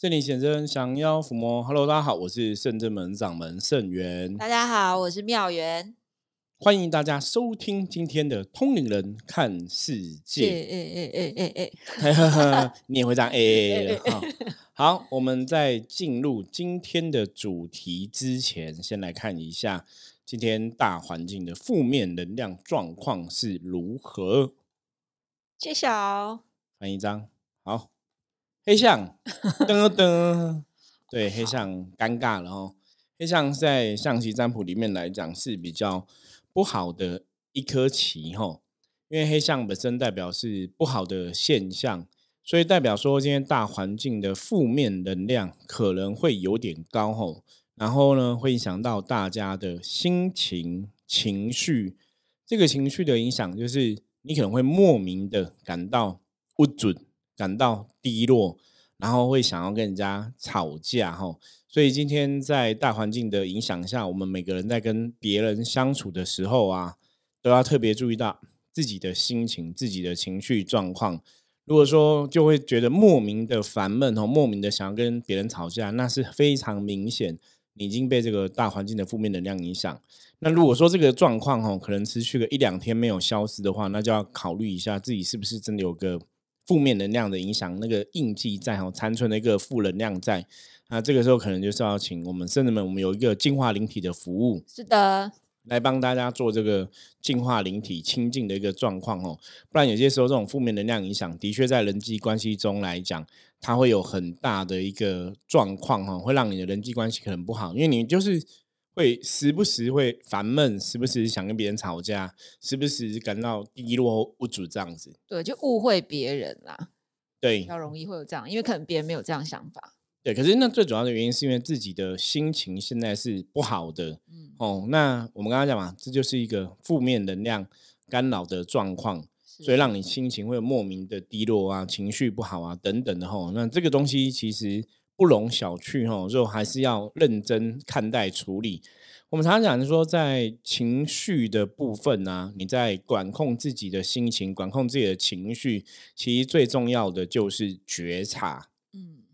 圣灵显真，降妖伏魔。Hello，大家好，我是圣真门掌门圣元。大家好，我是妙元。欢迎大家收听今天的通灵人看世界。哎哎哎哎哎，你也会这样哎哎哎。好，我们在进入今天的主题之前，先来看一下今天大环境的负面能量状况是如何。揭晓。翻一张。好，黑象 噔噔，对，黑象尴尬了哦。黑象在象棋占卜里面来讲是比较。不好的一颗棋哈，因为黑象本身代表是不好的现象，所以代表说今天大环境的负面能量可能会有点高吼，然后呢会影响到大家的心情情绪，这个情绪的影响就是你可能会莫名的感到不准，感到低落，然后会想要跟人家吵架哈。所以今天在大环境的影响下，我们每个人在跟别人相处的时候啊，都要特别注意到自己的心情、自己的情绪状况。如果说就会觉得莫名的烦闷哦，莫名的想要跟别人吵架，那是非常明显，你已经被这个大环境的负面能量影响。那如果说这个状况哦，可能持续个一两天没有消失的话，那就要考虑一下自己是不是真的有个负面能量的影响，那个印记在哦，残存的一个负能量在。那这个时候可能就是要请我们圣人们，我们有一个净化灵体的服务，是的，来帮大家做这个净化灵体清净的一个状况哦。不然有些时候这种负面能量影响，的确在人际关系中来讲，它会有很大的一个状况哈，会让你的人际关系可能不好，因为你就是会时不时会烦闷，时不时想跟别人吵架，时不时感到低落无助这样子。对，就误会别人啦。对，比较容易会有这样，因为可能别人没有这样想法。对，可是那最主要的原因是因为自己的心情现在是不好的，嗯，哦，那我们刚刚讲嘛，这就是一个负面能量干扰的状况，所以让你心情会有莫名的低落啊，情绪不好啊等等的吼。那这个东西其实不容小觑哦，就还是要认真看待处理。我们常常讲说，在情绪的部分呢，你在管控自己的心情，管控自己的情绪，其实最重要的就是觉察。嗯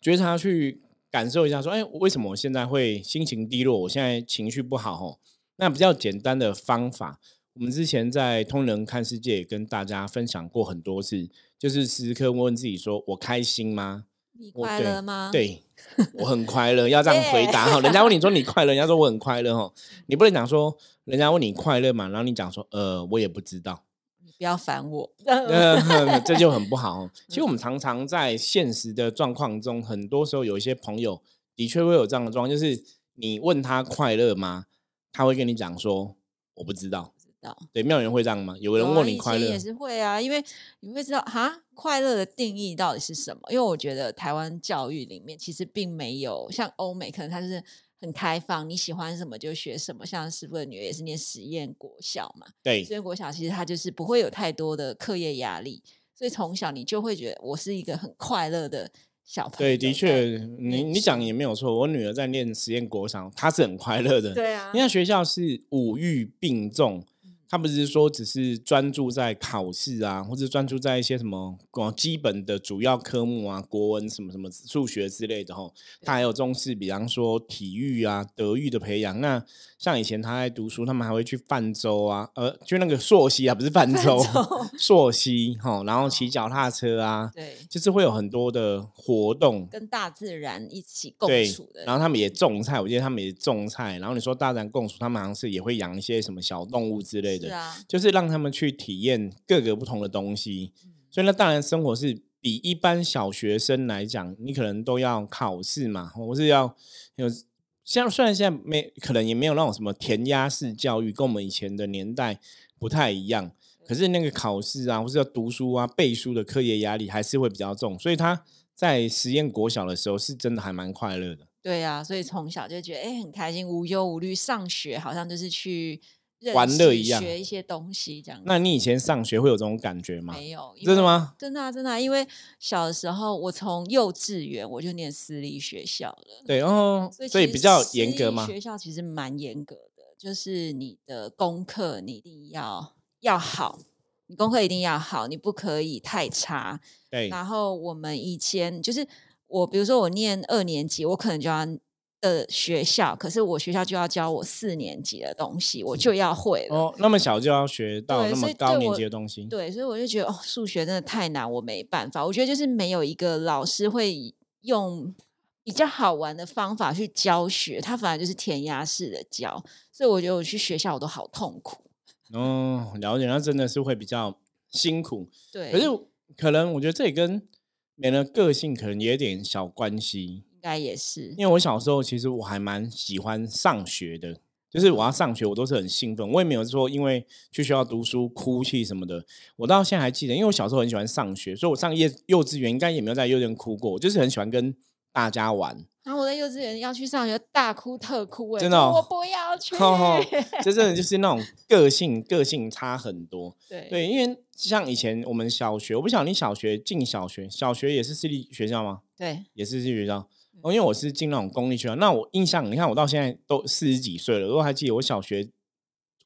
觉察去感受一下，说，哎，为什么我现在会心情低落？我现在情绪不好，哦。那比较简单的方法，我们之前在通人看世界跟大家分享过很多次，就是时刻问问自己，说我开心吗？你快乐吗？对，我很快乐。要这样回答哈。人家问你说你 快乐，人家说我很快乐，哈。你不能讲说人家问你快乐嘛，然后你讲说，呃，我也不知道。你不要烦我，这就很不好。其实我们常常在现实的状况中，很多时候有一些朋友的确会有这样的状况，就是你问他快乐吗？他会跟你讲说我不知道。知道对妙人会这样吗？有人问你快乐也是会啊，因为你会知道哈快乐的定义到底是什么？因为我觉得台湾教育里面其实并没有像欧美，可能它是。很开放，你喜欢什么就学什么。像师傅的女儿也是念实验国小嘛，对，实验国小其实它就是不会有太多的课业压力，所以从小你就会觉得我是一个很快乐的小朋友。对，的确，你你讲也没有错。我女儿在念实验国小，她是很快乐的。对啊，因为学校是五育并重。他不是说只是专注在考试啊，或者专注在一些什么基本的主要科目啊，国文什么什么数学之类的吼。他还有重视，比方说体育啊、德育的培养。那像以前他在读书，他们还会去泛舟啊，呃，就那个溯溪啊，不是泛舟，溯溪哈，然后骑脚踏车啊，对，就是会有很多的活动，跟大自然一起共处的。然后他们也种菜，我记得他们也种菜。然后你说大自然共处，他们好像是也会养一些什么小动物之类。是啊，就是让他们去体验各个不同的东西，所以那当然生活是比一般小学生来讲，你可能都要考试嘛，或是要有像虽然现在没可能也没有那种什么填鸭式教育，跟我们以前的年代不太一样，可是那个考试啊，或是要读书啊、背书的课业压力还是会比较重，所以他在实验国小的时候是真的还蛮快乐的。对呀，所以从小就觉得哎很开心，无忧无虑，上学好像就是去。玩乐一样，学一些东西这样。那你以前上学会有这种感觉吗？没有，真的吗？真的啊，真的。因为小的时候，我从幼稚园我就念私立学校了。对哦，所以比较严格吗？学校其实蛮严格的，就是你的功课你一定要要好，你功课一定要好，你不可以太差。对。然后我们以前就是我比如说我念二年级，我可能就要的学校，可是我学校就要教我四年级的东西，我就要会了。哦，那么小就要学到那么高年级的东西，对，所以我就觉得哦，数学真的太难，我没办法。我觉得就是没有一个老师会用比较好玩的方法去教学，他反而就是填鸭式的教，所以我觉得我去学校我都好痛苦。哦，了解，那真的是会比较辛苦。对，可是可能我觉得这也跟每人的个性可能也有点小关系。应该也是因为我小时候其实我还蛮喜欢上学的，就是我要上学，我都是很兴奋，我也没有说因为去学校读书哭泣什么的。我到现在还记得，因为我小时候很喜欢上学，所以我上幼幼稚园应该也没有在幼稚园哭过，我就是很喜欢跟大家玩。然后我在幼稚园要去上学，大哭特哭、欸，真的哦我不要去。这真的就是那种个性个性差很多。对对，因为像以前我们小学，我不晓得你小学进小学，小学也是私立学校吗？对也是私立学校。哦，因为我是进那种公立学校，那我印象，你看我到现在都四十几岁了，我都还记得我小学，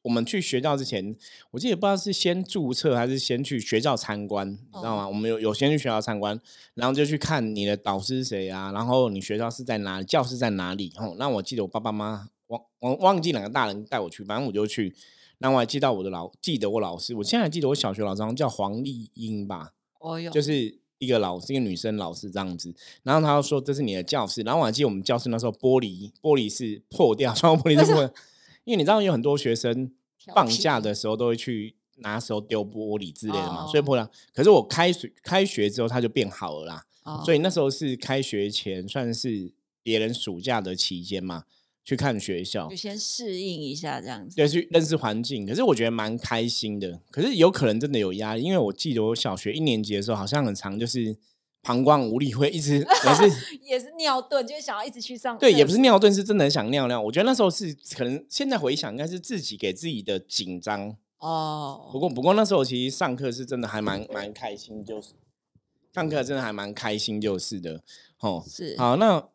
我们去学校之前，我记得不知道是先注册还是先去学校参观，你知道吗？我们有有先去学校参观，然后就去看你的导师是谁啊，然后你学校是在哪里，教室在哪里。哦，那我记得我爸爸妈妈忘忘忘记两个大人带我去，反正我就去。然后我还记到我的老记得我老师，我现在还记得我小学老师好像叫黄丽英吧，哦有，就是一个老师，一个女生老师这样子。然后他就说这是你的教室，然后我还记得我们教室那时候玻璃玻璃是破掉，窗户玻璃是破掉，因为你知道有很多学生放假的时候都会去拿手丢玻璃之类的嘛，哦所以破掉。可是我开学开学之后它就变好了啦，哦所以那时候是开学前算是别人暑假的期间嘛，去看学校就。先适应一下这样子。对，去认识环境，可是我觉得蛮开心的。可是有可能真的有压力，因为我记得我小学一年级的时候，好像很长，就是膀胱无力，会一直 也是也是尿遁，就是想要一直去上。对，也不是。尿遁，是真的很想尿尿。我觉得那时候是可能现在回想，应该是自己给自己的紧张。哦不，过不过那时候其实上课是真的还蛮蛮开心，就是上课真的还蛮开心，就是的。哦，是好，那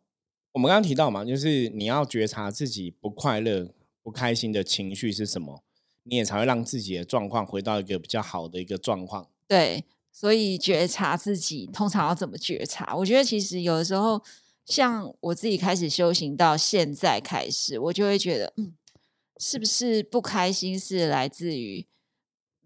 我们刚刚提到嘛，就是你要觉察自己不快乐、不开心的情绪是什么，你也才会让自己的状况回到一个比较好的一个状况。对，所以觉察自己通常要怎么觉察？我觉得其实有的时候，像我自己开始修行到现在开始，我就会觉得，嗯，是不是不开心是来自于，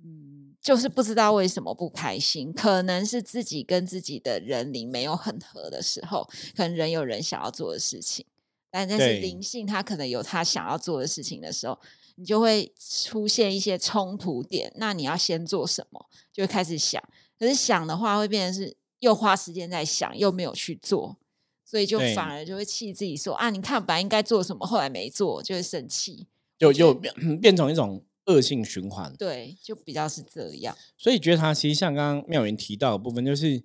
嗯，就是不知道为什么不开心，可能是自己跟自己的人灵没有很合的时候，可能人有人想要做的事情，但但是灵性它可能有它想要做的事情的时候，你就会出现一些冲突点。那你要先做什么？就会开始想。可是想的话，会变成是又花时间在想，又没有去做，所以就反而就会气自己说啊，你看本来应该做什么，后来没做，就会生气。就就变变成一种恶性循环。对，就比较是这样。所以觉察其实像刚刚妙云提到的部分，就是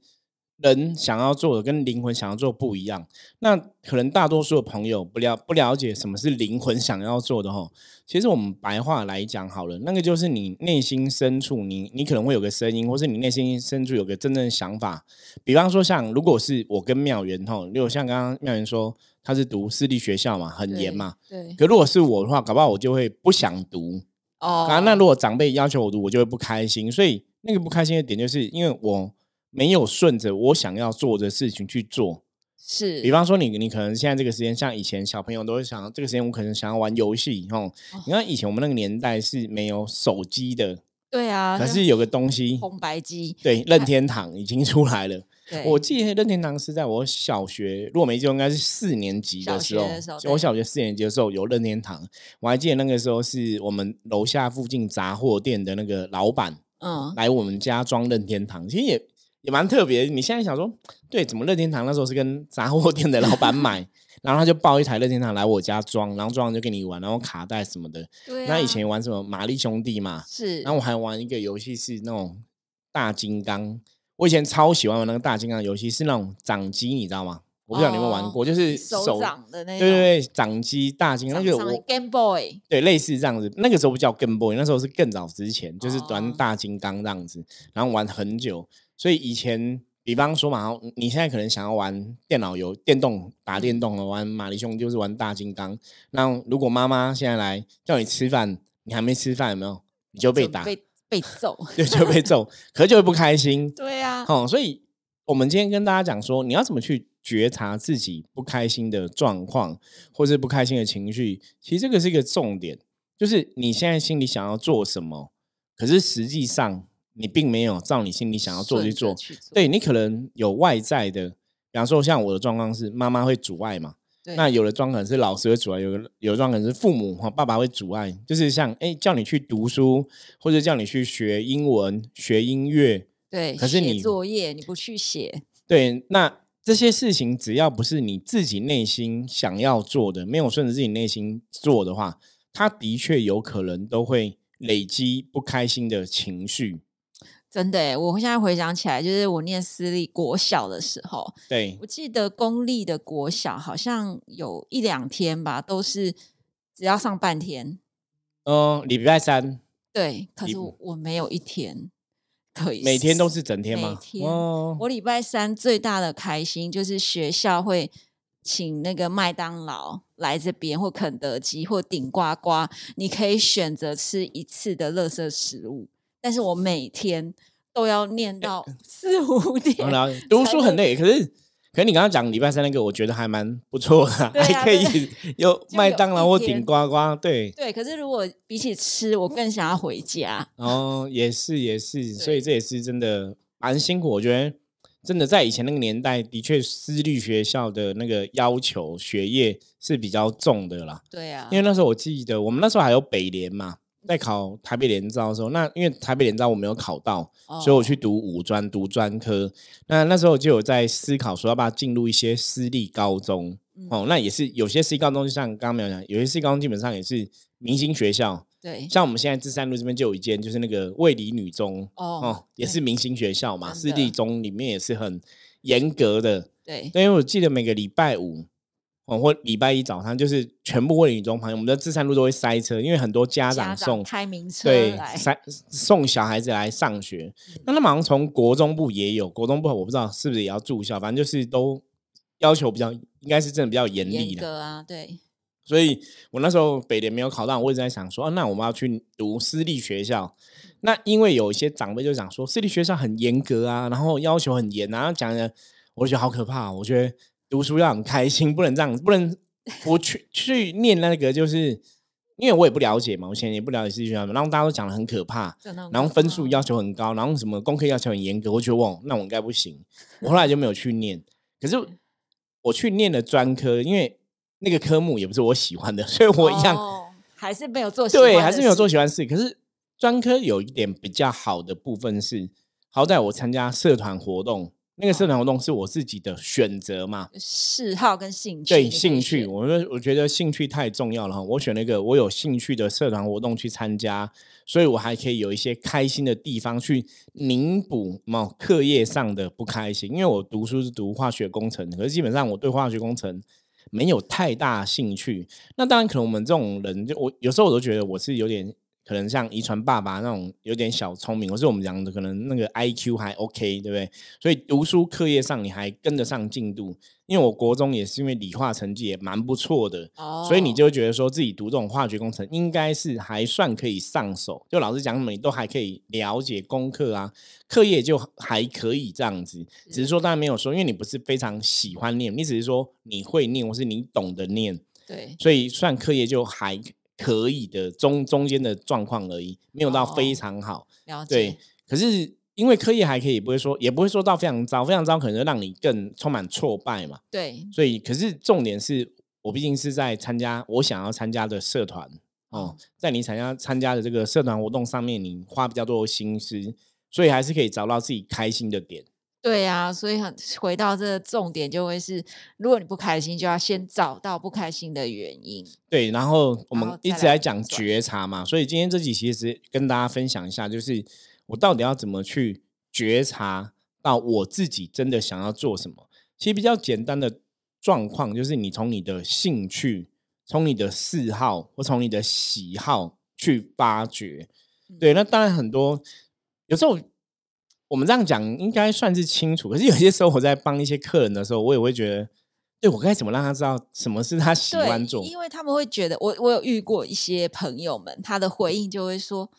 人想要做的跟灵魂想要做不一样。那可能大多数的朋友不了不了解什么是灵魂想要做的哈。其实我们白话来讲好了，那个就是你内心深处，你你可能会有个声音，或是你内心深处有个真正的想法。比方说，像如果是我跟妙元哈，如果像刚刚妙元说他是读私立学校嘛，很严对嘛。对，可如果是我的话，搞不好我就会不想读。哦啊，那如果长辈要求我读，我就会不开心。所以那个不开心的点，就是因为我没有顺着我想要做的事情去做。是，比方说你，你可能现在这个时间，像以前小朋友都会想，这个时间我可能想要玩游戏哦。你看以前我们那个年代是没有手机的，对啊，可是有个东西，红白机，对，任天堂已经出来了。对，我记得任天堂是在我小学，如果没记错，应该是四年级的时候。小候就我小学四年级的时候有任天堂，我还记得那个时候是我们楼下附近杂货店的那个老板嗯，来我们家装任天堂，其实也也蛮特别。你现在想说，对，怎么任天堂那时候是跟杂货店的老板 买，然后他就抱一台任天堂来我家装，然后装完就给你玩，然后卡带什么的。对啊，那以前玩什么玛丽兄弟嘛，是，然后我还玩一个游戏是那种大金刚，我以前超喜欢玩那个大金刚的游戏，是那种掌机，你知道吗？我不知道你有没有玩过，就是手掌的那种，对对对，掌机大金刚那个掌上的我 Game Boy，对类似这样子，那个时候不叫 Game Boy，那时候是更早之前，就是玩哦大金刚这样子，然后玩很久。所以以前，比方说嘛，你现在可能想要玩电脑游、电动打电动的，玩玛丽兄就是玩大金刚。那如果妈妈现在来叫你吃饭，你还没吃饭，有没有？你就被打，就被被揍，对，就被揍，可是就会不开心。对啊，哦，所以我们今天跟大家讲说，你要怎么去觉察自己不开心的状况，或是不开心的情绪。其实这个是一个重点，就是你现在心里想要做什么，可是实际上你并没有照你心里想要做去做。对你可能有外在的，比方说像我的状况是妈妈会阻碍嘛。那有的状况是老师会阻碍，有的有的状况是父母哈爸爸会阻碍，就是像哎叫你去读书，或者叫你去学英文、学音乐，对，可是你作业你不去写，对，那这些事情只要不是你自己内心想要做的，没有顺着自己内心做的话，他的确有可能都会累积不开心的情绪。真的，我现在回想起来，就是我念私立国小的时候，对我记得公立的国小好像有一两天吧，都是只要上半天。嗯，礼拜三。对，可是我没有一天可以，每天都是整天吗？天，我礼拜三最大的开心就是学校会请那个麦当劳来这边，或肯德基，或顶呱呱，你可以选择吃一次的垃圾食物。但是我每天都要念到 四五点，读书很累。可是，可是你刚刚讲礼拜三那个，我觉得还蛮不错的，还可以 有麦当劳或顶呱呱。对对，可是如果比起吃，我更想要回家。哦，也是也是，所以这也是真的蛮辛苦。我觉得真的在以前那个年代，的确私立学校的那个要求学业是比较重的啦。对啊，因为那时候我记得我们那时候还有北联嘛。在考台北联招的时候，那因为台北联招我没有考到，所以我去读五专，读专科。那那时候就有在思考说要不要进入一些私立高中哦。那也是有些私立高中，就像刚刚没有讲，有些私立高中基本上也是明星学校。对，像我们现在芝山路这边就有一间，就是那个卫理女中哦，也是明星学校嘛。私立中里面也是很严格的。对，因为我记得每个礼拜五。哦，或礼拜一早上就是全部为女中朋友，我们的自山路都会塞车，因为很多家长送开名车对塞送小孩子来上学。那他马上从国中部也有，国中部我不知道是不是也要住校，反正就是都要求比较，应该是真的比较严厉的啊。对，所以我那时候北联没有考到，我一直在想说，那我们要去读私立学校。那因为有一些长辈就讲说，私立学校很严格啊，然后要求很严，然后讲的我觉得好可怕，我觉得。读书要很开心，不能这样，不能我去去念那个，就是因为我也不了解嘛，我现在也不了解戏剧学校，然后大家都讲的很可怕，然后分数要求很高，然后什么功课要求很严格，我觉得哇，那我应该不行，我后来就没有去念。可是我去念了专科，因为那个科目也不是我喜欢的，所以我一样还是没有做对，还是没有做喜欢事。可是专科有一点比较好的部分是，好歹我参加社团活动。那个社团活动是我自己的选择嘛？嗜好跟兴趣。对，兴趣，我说我觉得兴趣太重要了哈。我选了一个我有兴趣的社团活动去参加，所以我还可以有一些开心的地方去弥补嘛课业上的不开心。因为我读书是读化学工程，可是基本上我对化学工程没有太大兴趣。那当然，可能我们这种人，就我有时候我都觉得我是有点。可能像遗传爸爸那种有点小聪明，或是我们讲的可能那个 I Q 还 OK，对不对？所以读书课业上你还跟得上进度。因为我国中也是因为理化成绩也蛮不错的，所以你就觉得说自己读这种化学工程应该是还算可以上手。就老师讲什么你都还可以了解功课啊，课业就还可以这样子。只是说当然没有说，因为你不是非常喜欢念，你只是说你会念或是你懂得念，对，所以算课业就还。可以的中中间的状况而已，没有到非常好。对，可是因为科业还可以，不会说也不会说到非常糟，非常糟可能让你更充满挫败嘛。对，所以可是重点是我毕竟是在参加我想要参加的社团哦，在你参加参加的这个社团活动上面，你花比较多的心思，所以还是可以找到自己开心的点。对呀，所以很回到这个重点，就会是如果你不开心，就要先找到不开心的原因。对，然后我们一直在讲觉察嘛，所以今天这集其实跟大家分享一下，就是我到底要怎么去觉察到我自己真的想要做什么。其实比较简单的状况，就是你从你的兴趣、从你的嗜好或从你的喜好去发掘。对，那当然很多有时候。我们这样讲应该算是清楚，可是有些时候我在帮一些客人的时候，我也会觉得，对我该怎么让他知道什么是他喜欢做？因为他们会觉得，我我有遇过一些朋友们，他的回应就会说：“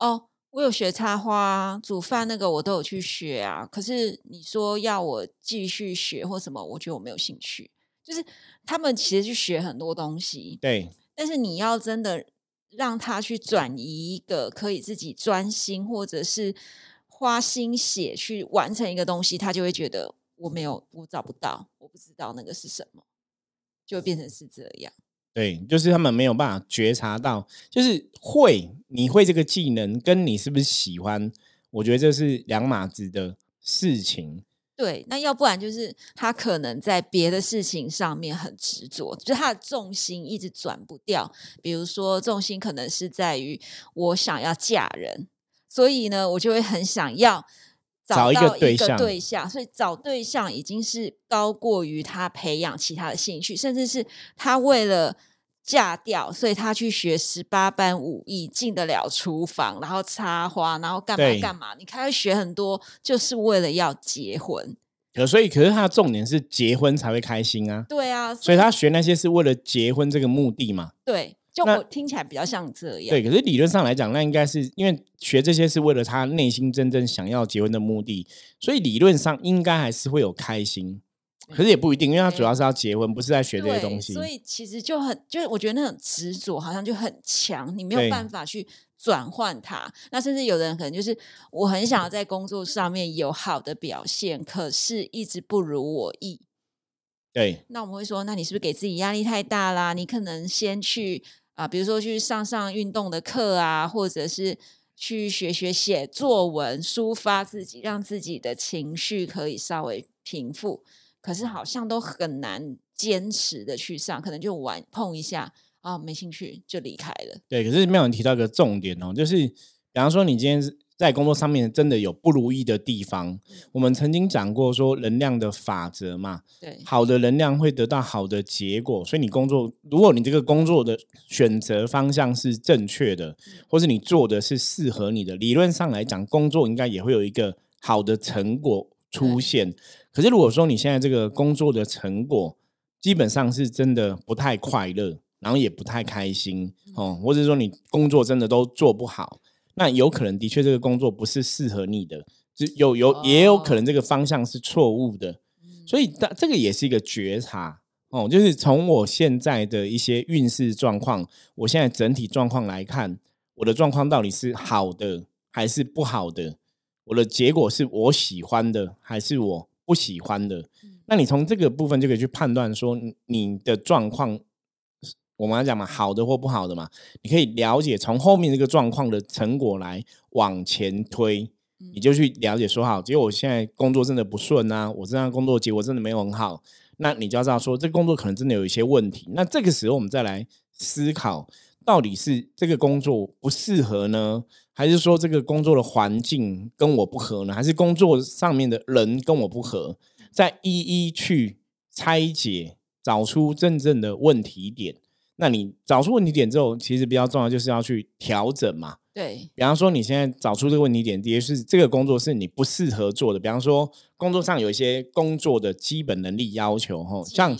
哦，我有学插花、煮饭那个，我都有去学啊。可是你说要我继续学或什么，我觉得我没有兴趣。就是他们其实去学很多东西，对，但是你要真的让他去转移一个可以自己专心，或者是花心血去完成一个东西，他就会觉得我没有，我找不到，我不知道那个是什么，就变成是这样。对，就是他们没有办法觉察到，就是会你会这个技能，跟你是不是喜欢，我觉得这是两码子的事情。对，那要不然就是他可能在别的事情上面很执着，就是他的重心一直转不掉。比如说，重心可能是在于我想要嫁人，所以呢，我就会很想要找到一个对象，对象。所以找对象已经是高过于他培养其他的兴趣，甚至是他为了。嫁掉，所以他去学十八般武艺，进得了厨房，然后插花，然后干嘛干嘛？你开始学很多，就是为了要结婚。可所以，可是他的重点是结婚才会开心啊。对啊，所以他学那些是为了结婚这个目的嘛？对，就我听起来比较像这样。对，可是理论上来讲，那应该是因为学这些是为了他内心真正想要结婚的目的，所以理论上应该还是会有开心。可是也不一定，因为他主要是要结婚，不是在学这些东西。所以其实就很，就是我觉得那种执着好像就很强，你没有办法去转换它。那甚至有的人可能就是我很想要在工作上面有好的表现，可是一直不如我意。对。那我们会说，那你是不是给自己压力太大啦？你可能先去啊，比如说去上上运动的课啊，或者是去学学写作文，抒发自己，让自己的情绪可以稍微平复。可是好像都很难坚持的去上，可能就玩碰一下啊，没兴趣就离开了。对，可是妙文提到一个重点哦，就是比方说你今天在工作上面真的有不如意的地方，我们曾经讲过说能量的法则嘛，对，好的能量会得到好的结果，所以你工作，如果你这个工作的选择方向是正确的，或是你做的是适合你的，理论上来讲，工作应该也会有一个好的成果出现。可是，如果说你现在这个工作的成果基本上是真的不太快乐，然后也不太开心哦，或者说你工作真的都做不好，那有可能的确这个工作不是适合你的，就有有也有可能这个方向是错误的，所以这这个也是一个觉察哦，就是从我现在的一些运势状况，我现在整体状况来看，我的状况到底是好的还是不好的？我的结果是我喜欢的还是我？不喜欢的，那你从这个部分就可以去判断说你的状况，我们来讲嘛，好的或不好的嘛，你可以了解从后面这个状况的成果来往前推，你就去了解说好，结果我现在工作真的不顺啊，我这样工作结果真的没有很好，那你就要知道说这工作可能真的有一些问题，那这个时候我们再来思考，到底是这个工作不适合呢？还是说这个工作的环境跟我不合呢？还是工作上面的人跟我不合？再一一去拆解，找出真正的问题点。那你找出问题点之后，其实比较重要就是要去调整嘛。对，比方说你现在找出这个问题点，的确是这个工作是你不适合做的。比方说工作上有一些工作的基本能力要求，吼，像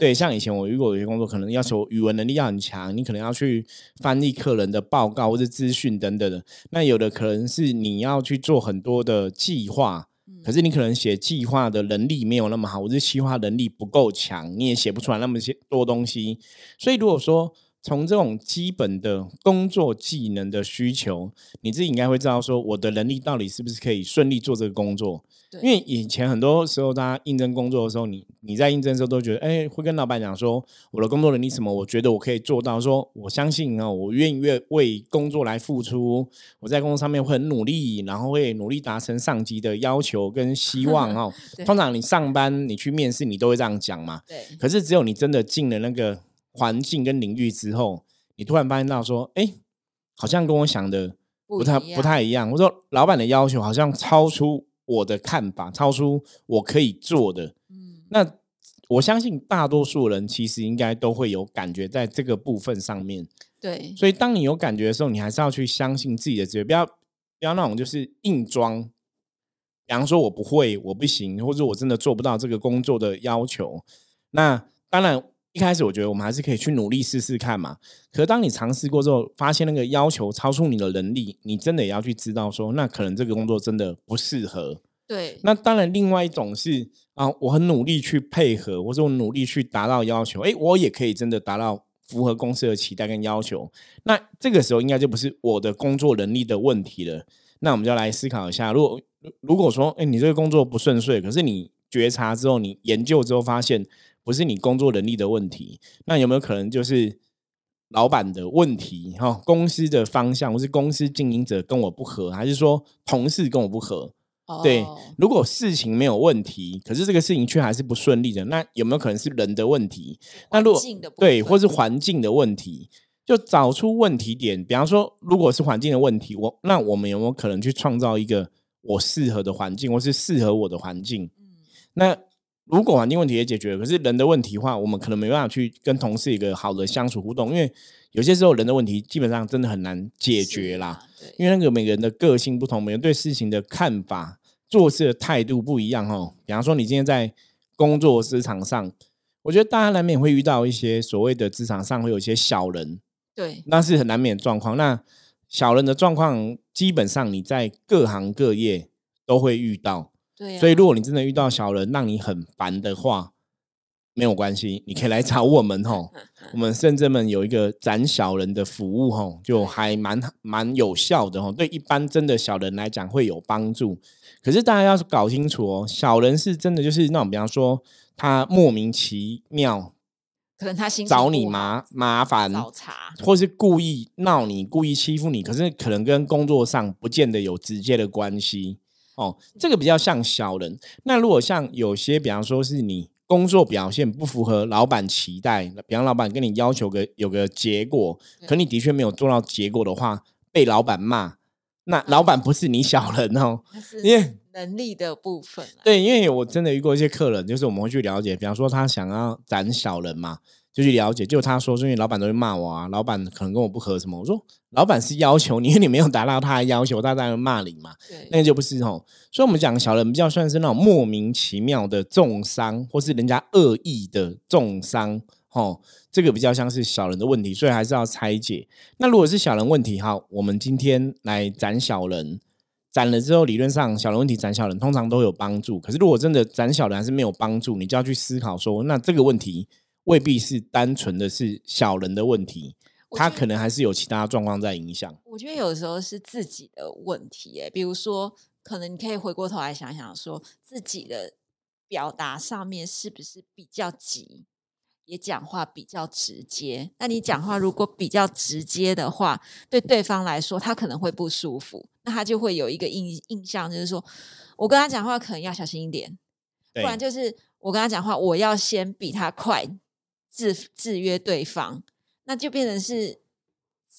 对，像以前我如果有些工作，可能要求语文能力要很强，你可能要去翻译客人的报告或者资讯等等的。那有的可能是你要去做很多的计划，可是你可能写计划的能力没有那么好，或者计划能力不够强，你也写不出来那么些多东西。所以如果说，从这种基本的工作技能的需求，你自己应该会知道，说我的能力到底是不是可以顺利做这个工作。因为以前很多时候，大家应征工作的时候，你你在应征的时候都觉得，哎，会跟老板讲说，我的工作能力什么，我觉得我可以做到。说我相信啊，我愿意为为工作来付出，我在工作上面会很努力，然后会努力达成上级的要求跟希望哦。通常你上班，你去面试，你都会这样讲嘛。对。可是只有你真的进了那个。环境跟领域之后，你突然发现到说，哎，好像跟我想的不太不太一样。我说，老板的要求好像超出我的看法，超出我可以做的。嗯，那我相信大多数人其实应该都会有感觉在这个部分上面。对，所以当你有感觉的时候，你还是要去相信自己的直觉，不要不要那种就是硬装。比方说，我不会，我不行，或者我真的做不到这个工作的要求。那当然。一开始我觉得我们还是可以去努力试试看嘛。可是当你尝试过之后，发现那个要求超出你的能力，你真的也要去知道说，那可能这个工作真的不适合。对，那当然，另外一种是啊，我很努力去配合，或者我努力去达到要求，诶，我也可以真的达到符合公司的期待跟要求。那这个时候应该就不是我的工作能力的问题了。那我们就来思考一下，如果如果说，哎，你这个工作不顺遂，可是你觉察之后，你研究之后发现不是你工作能力的问题，那有没有可能就是老板的问题？哈，公司的方向，或是公司经营者跟我不合，还是说同事跟我不合？对，如果事情没有问题，可是这个事情却还是不顺利的，那有没有可能是人的问题？那如果对，或是环境的问题，就找出问题点。比方说，如果是环境的问题，我那我们有没有可能去创造一个我适合的环境，或是适合我的环境？嗯，那如果环境问题也解决了，可是人的问题的话，我们可能没办法去跟同事一个好的相处互动，因为有些时候人的问题基本上真的很难解决啦。因为那个每个人的个性不同，每个人对事情的看法。做事的态度不一样哦。比方说，你今天在工作职场上，我觉得大家难免会遇到一些所谓的职场上会有一些小人，对，那是很难免的状况。那小人的状况，基本上你在各行各业都会遇到。对，所以如果你真的遇到小人让你很烦的话，没有关系，你可以来找我们吼。我们深圳们有一个斩小人的服务吼，就还蛮蛮有效的吼。对一般真的小人来讲会有帮助。可是大家要搞清楚哦，小人是真的就是那种，比方说他莫名其妙，可能他心找你麻麻烦，找茬，或是故意闹你，故意欺负你。可是可能跟工作上不见得有直接的关系哦。这个比较像小人。那如果像有些，比方说是你。工作表现不符合老板期待，比方老板跟你要求个有个结果，可你的确没有做到结果的话，被老板骂，那老板不是你小人哦，因为能力的部分。对，因为我真的遇过一些客人，就是我们会去了解，比方说他想要斩小人嘛。就去了解，就他说，因为老板都会骂我啊，老板可能跟我不合什么。我说，老板是要求你，因为你没有达到他的要求，他在骂你嘛。对，那就不是哦。所以，我们讲小人比较算是那种莫名其妙的重伤，或是人家恶意的重伤，哦，这个比较像是小人的问题，所以还是要拆解。那如果是小人问题，哈，我们今天来斩小人，斩了之后，理论上小人问题斩小人通常都有帮助。可是，如果真的斩小人还是没有帮助，你就要去思考说，那这个问题。未必是单纯的是小人的问题，他可能还是有其他状况在影响。我觉得有时候是自己的问题，哎，比如说，可能你可以回过头来想想，说自己的表达上面是不是比较急，也讲话比较直接。那你讲话如果比较直接的话，对对方来说他可能会不舒服，那他就会有一个印印象，就是说我跟他讲话可能要小心一点，不然就是我跟他讲话，我要先比他快。制制约对方，那就变成是，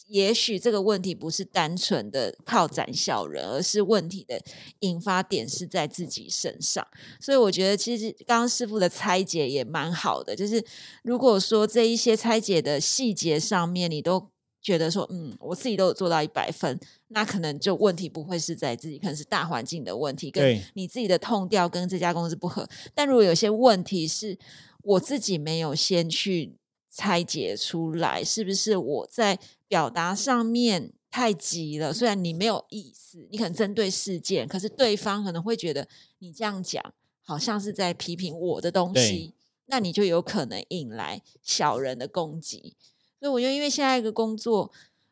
也许这个问题不是单纯的靠展小人，而是问题的引发点是在自己身上。所以我觉得，其实刚刚师傅的拆解也蛮好的。就是如果说这一些拆解的细节上面，你都觉得说，嗯，我自己都有做到一百分，那可能就问题不会是在自己，可能是大环境的问题，跟你自己的痛调跟这家公司不合。但如果有些问题是，我自己没有先去拆解出来，是不是我在表达上面太急了？虽然你没有意思，你可能针对事件，可是对方可能会觉得你这样讲好像是在批评我的东西，那你就有可能引来小人的攻击。所以我觉得，因为现在一个工作。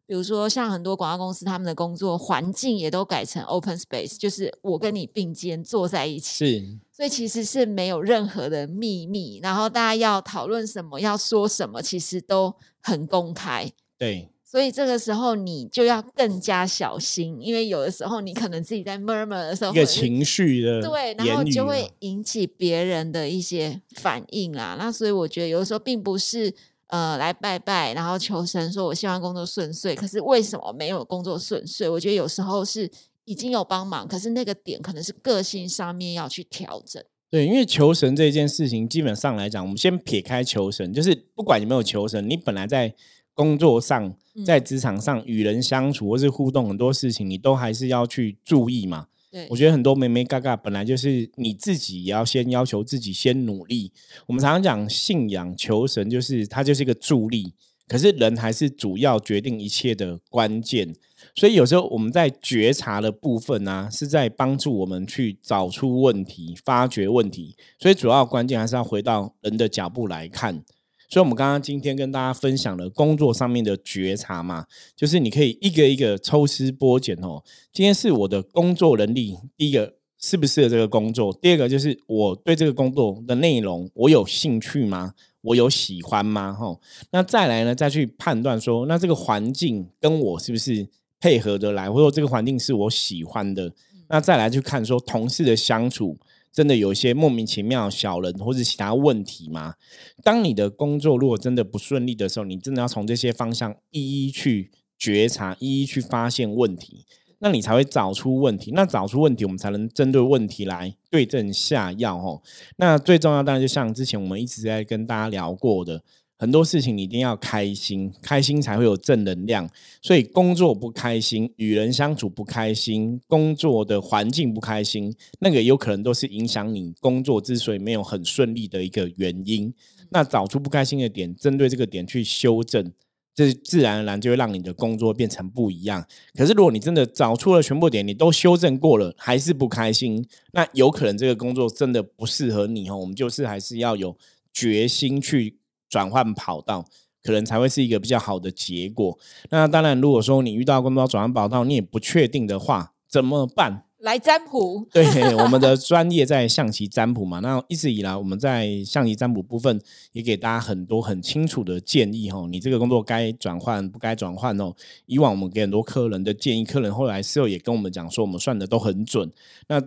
比如说，像很多广告公司，他们的工作环境也都改成 open space，就是我跟你并肩坐在一起，是，所以其实是没有任何的秘密，然后大家要讨论什么，要说什么，其实都很公开。对，所以这个时候你就要更加小心，因为有的时候你可能自己在 murmur 的时候，一个情绪的对，然后就会引起别人的一些反应啦。那所以我觉得有的时候并不是。呃，来拜拜，然后求神说：“我希望工作顺遂。”可是为什么没有工作顺遂？我觉得有时候是已经有帮忙，可是那个点可能是个性上面要去调整。对，因为求神这件事情，基本上来讲，我们先撇开求神，就是不管有没有求神，你本来在工作上、在职场上与人相处或是互动很多事情，你都还是要去注意嘛。我觉得很多妹妹嘎嘎本来就是你自己也要先要求自己先努力。我们常常讲信仰求神，就是它就是一个助力，可是人还是主要决定一切的关键。所以有时候我们在觉察的部分呢，是在帮助我们去找出问题、发掘问题。所以主要关键还是要回到人的脚步来看。所以，我们刚刚今天跟大家分享了工作上面的觉察嘛，就是你可以一个一个抽丝剥茧哦。今天是我的工作能力，第一个适不适合这个工作？第二个就是我对这个工作的内容我有兴趣吗？我有喜欢吗？吼，那再来呢，再去判断说，那这个环境跟我是不是配合得来，或者说这个环境是我喜欢的？那再来去看说同事的相处。真的有一些莫名其妙小人或者其他问题吗？当你的工作如果真的不顺利的时候，你真的要从这些方向一一去觉察，一一去发现问题，那你才会找出问题。那找出问题，我们才能针对问题来对症下药。哦，那最重要当然就像之前我们一直在跟大家聊过的。很多事情你一定要开心，开心才会有正能量。所以工作不开心，与人相处不开心，工作的环境不开心，那个有可能都是影响你工作之所以没有很顺利的一个原因。那找出不开心的点，针对这个点去修正，这自然而然就会让你的工作变成不一样。可是如果你真的找出了全部点，你都修正过了，还是不开心，那有可能这个工作真的不适合你哦。我们就是还是要有决心去。转换跑道，可能才会是一个比较好的结果。那当然，如果说你遇到工作转换跑道，你也不确定的话，怎么办？来占卜。对，我们的专业在象棋占卜嘛。那一直以来，我们在象棋占卜部分也给大家很多很清楚的建议哈。你这个工作该转换不该转换哦。以往我们给很多客人的建议，客人后来事后也跟我们讲说，我们算的都很准。那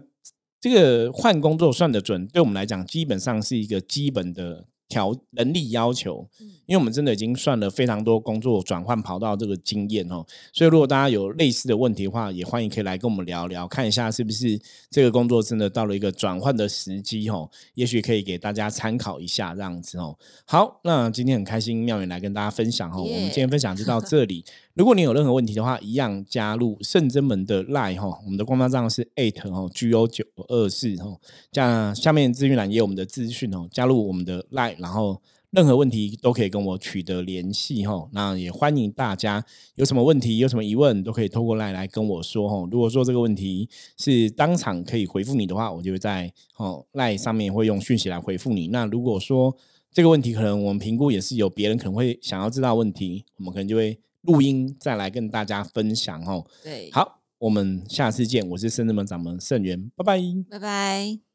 这个换工作算的准，对我们来讲，基本上是一个基本的。条能力要求，因为我们真的已经算了非常多工作转换跑道这个经验哦，所以如果大家有类似的问题的话，也欢迎可以来跟我们聊聊，看一下是不是这个工作真的到了一个转换的时机哦，也许可以给大家参考一下这样子哦。好，那今天很开心妙远来跟大家分享哦，我们今天分享就到这里。如果你有任何问题的话，一样加入圣真门的 line 哈，我们的官方账号是 eight 哈 g o 九二四哈，加下面资讯栏也有我们的资讯哦，加入我们的 line，然后任何问题都可以跟我取得联系哈。那也欢迎大家有什么问题、有什么疑问，都可以透过 line 来跟我说哈。如果说这个问题是当场可以回复你的话，我就会在哦 line 上面会用讯息来回复你。那如果说这个问题可能我们评估也是有别人可能会想要知道问题，我们可能就会。录音再来跟大家分享哦。对，好，我们下次见。我是圣智门掌门盛元，拜拜，拜拜。